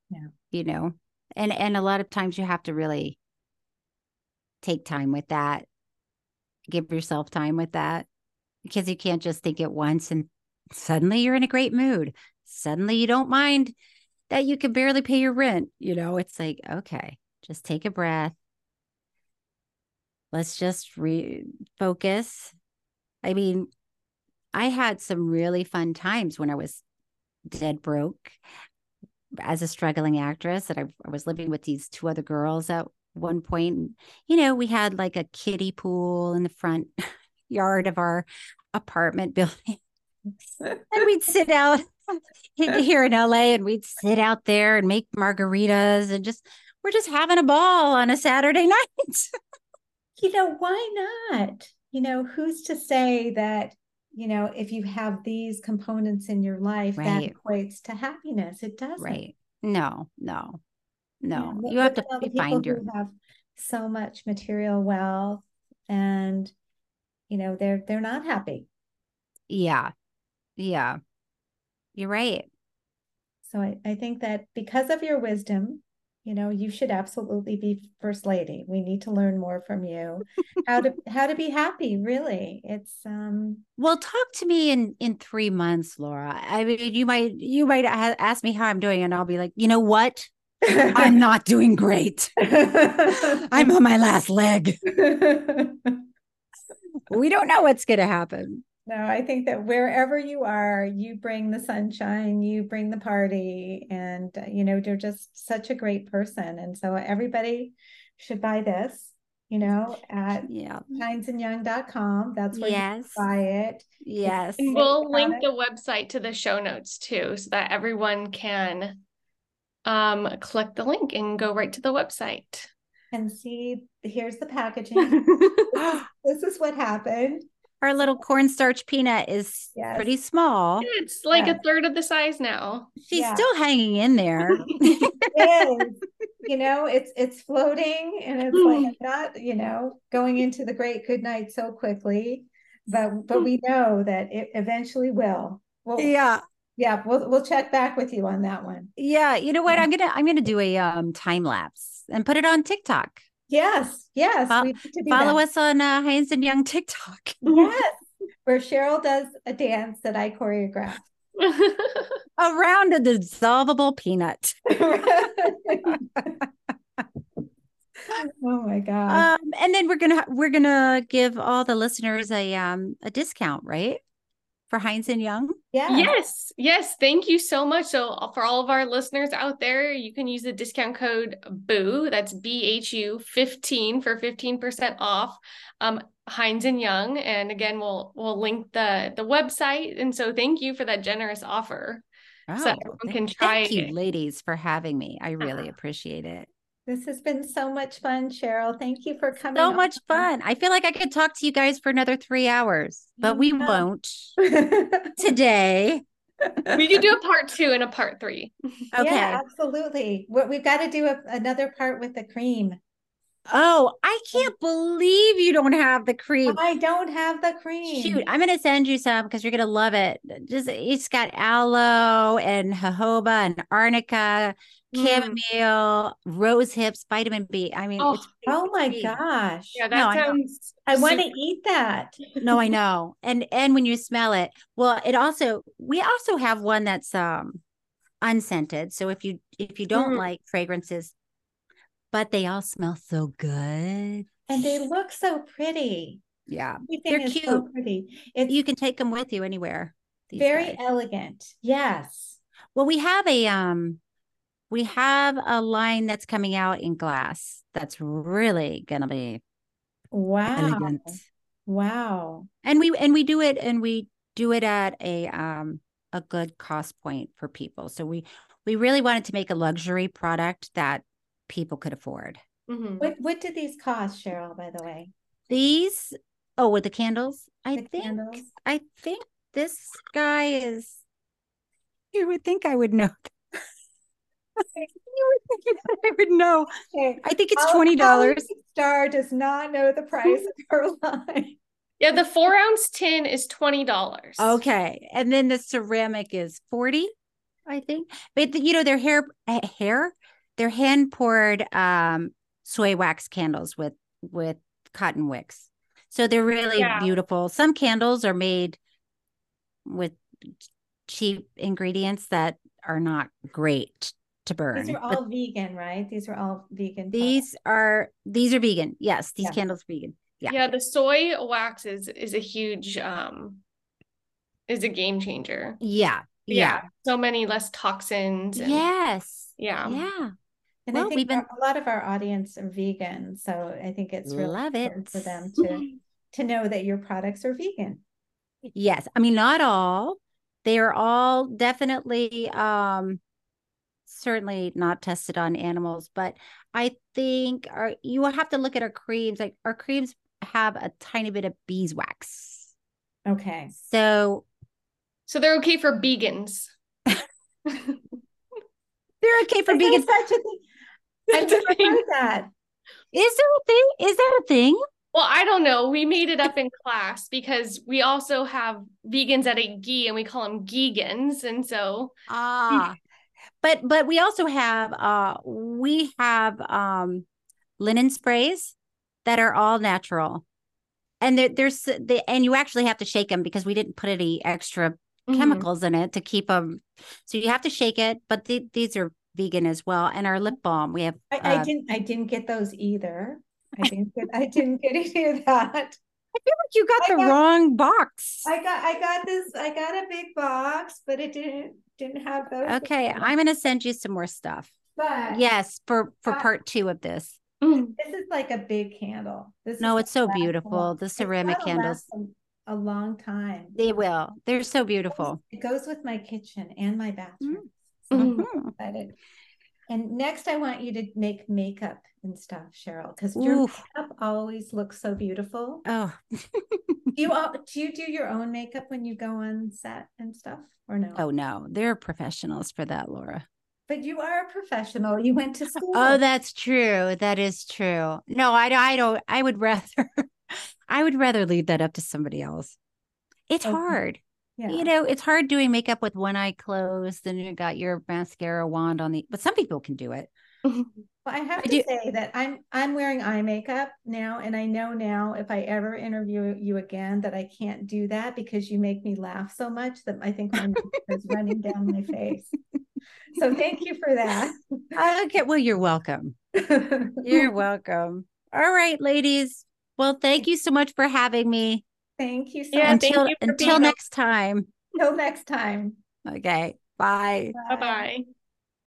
Yeah. You know. And and a lot of times you have to really take time with that. Give yourself time with that because you can't just think it once and suddenly you're in a great mood suddenly you don't mind that you can barely pay your rent. You know, it's like, okay, just take a breath. Let's just refocus. I mean, I had some really fun times when I was dead broke as a struggling actress. And I, I was living with these two other girls at one point. You know, we had like a kiddie pool in the front yard of our apartment building. and we'd sit out here in LA and we'd sit out there and make margaritas and just we're just having a ball on a Saturday night. you know, why not? You know, who's to say that, you know, if you have these components in your life right. that equates to happiness? It doesn't. Right. No, no, no. Yeah, you have to find your have so much material wealth and you know they're they're not happy. Yeah. Yeah. You're right. So I, I think that because of your wisdom, you know, you should absolutely be first lady. We need to learn more from you. how to how to be happy, really. It's um Well, talk to me in in 3 months, Laura. I mean, you might you might ask me how I'm doing and I'll be like, "You know what? I'm not doing great. I'm on my last leg." we don't know what's going to happen. No, I think that wherever you are, you bring the sunshine, you bring the party, and uh, you know, you're just such a great person. And so everybody should buy this, you know, at yeah. hinesandyoung.com. That's where yes. you buy it. Yes. We'll link it. the website to the show notes too, so that everyone can um click the link and go right to the website. And see, here's the packaging. this, is, what happened our little cornstarch peanut is yes. pretty small. It's like yes. a third of the size now. She's yeah. still hanging in there. it is. You know, it's it's floating and it's like not, you know, going into the great good night so quickly. But but we know that it eventually will. Well, yeah. Yeah, we'll we'll check back with you on that one. Yeah, you know what? Yeah. I'm gonna I'm gonna do a um time lapse and put it on TikTok. Yes, yes. Fo- follow that. us on uh, Hines and Young TikTok. yes, where Cheryl does a dance that I choreograph. Around a dissolvable peanut. oh my god. Um, and then we're gonna we're gonna give all the listeners a um a discount, right? For Hines and Young. Yeah. Yes. Yes. Thank you so much. So for all of our listeners out there, you can use the discount code BOO. That's B H U 15 for 15% off. Um, Hines and Young. And again, we'll we'll link the the website. And so thank you for that generous offer. Oh, so everyone can try thank you, it. ladies, for having me. I really Uh-huh. appreciate it. This has been so much fun, Cheryl. Thank you for coming. So on. much fun. I feel like I could talk to you guys for another three hours, but we Yeah. won't today. We could do a part two and a part three. Okay. Yeah, absolutely. What we've got to do a, another part with the cream. Oh, I can't believe you don't have the cream. I don't have the cream. Shoot, I'm gonna send you some because you're gonna love it. Just it's got aloe and jojoba and arnica, Mm. chamomile, rose hips, vitamin B. I mean, Oh, it's Oh my it's- gosh. Yeah, that No, I sounds. I want to eat that. no, I know. And and when you smell it, well, it also we also have one that's um unscented. So if you if you don't Mm. like fragrances, but they all smell so good. And they look so pretty. Yeah. Everything They're is so cute. pretty. It's You can take them with you anywhere. very guys. elegant. Yes. Well, we have a um we have a line that's coming out in glass that's really gonna be Wow. elegant. Wow. And we and we do it and we do it at a um a good cost point for people. So we we really wanted to make a luxury product that people could afford. Mhm. What what do these cost, Cheryl, by the way? These oh with the candles, I think candles? I think this guy is you would think I would know. you would think that I would know. Okay. I think it's twenty dollars. Star does not know the price of her line. Yeah, the four ounce tin is twenty dollars. Okay. And then the ceramic is 40, I think. But the- you know, their hair eh, hair, they're hand poured um soy wax candles with with cotton wicks. So they're really Yeah. beautiful. Some candles are made with cheap ingredients that are not great to burn. These are but all vegan, right? These are all vegan. these are these are vegan. Yes, these Yeah. candles are vegan. Yeah. Yeah, the soy wax is is a huge um is a game changer. Yeah. Yeah. So many less toxins. And, Yes. Yeah. Yeah. And Well, I think we've been- a lot of our audience are vegan, so I think it's really Love important it. for them to to know that your products are vegan. Yes. I mean, not all. They are all definitely um certainly not tested on animals, but I think our you will have to look at our creams. Like our creams have a tiny bit of beeswax. Okay. So So they're okay for vegans. they're okay for Is there vegans. such a thing? I've never heard that. Is there a thing? Is that a thing? Well, I don't know. We made it up in class because we also have vegans at a ghee and we call them geegans. And so Ah. But but we also have uh we have um linen sprays that are all natural. And there, there's the and you actually have to shake them because we didn't put any extra Mhm. chemicals in it to keep them. So you have to shake it, but the, these are vegan as well. And our lip balm, we have I, I uh, didn't I didn't get those either. I didn't get I didn't get any of that. I feel like you got I the got- wrong box. I got I got this I got a big box, but it didn't didn't have those. Okay. I'm gonna send you some more stuff. but Yes, for for Uh, part two of this. Mhm. this is like a big candle. This No, it's so gonna last a beautiful. long- The ceramic candles. A, a long time. They will. They're so beautiful. It goes with my kitchen and my bathroom. Mhm. So I'm Mhm. excited. And next, I want you to make makeup and stuff, Cheryl, because your makeup always looks so beautiful. Oh, you all, do you do your own makeup when you go on set and stuff, or no? oh no, they're professionals for that, Laura. But you are a professional. You went to school. Oh, that's true. That is true. No, I, I don't. I would rather, I would rather leave that up to somebody else. It's Okay. hard. Yeah. You know, it's hard doing makeup with one eye closed. Then you got your mascara wand on the, but some people can do it. Well, I have I to do- say that I'm I'm wearing eye makeup now, and I know now if I ever interview you again that I can't do that because you make me laugh so much that I think my is running down my face. So thank you for that. Okay, well, you're welcome. you're welcome. All right, ladies. Well, thank you so much for having me. Thank you so yeah, much. Until, until next time. Until next time. Okay. Bye. Bye bye.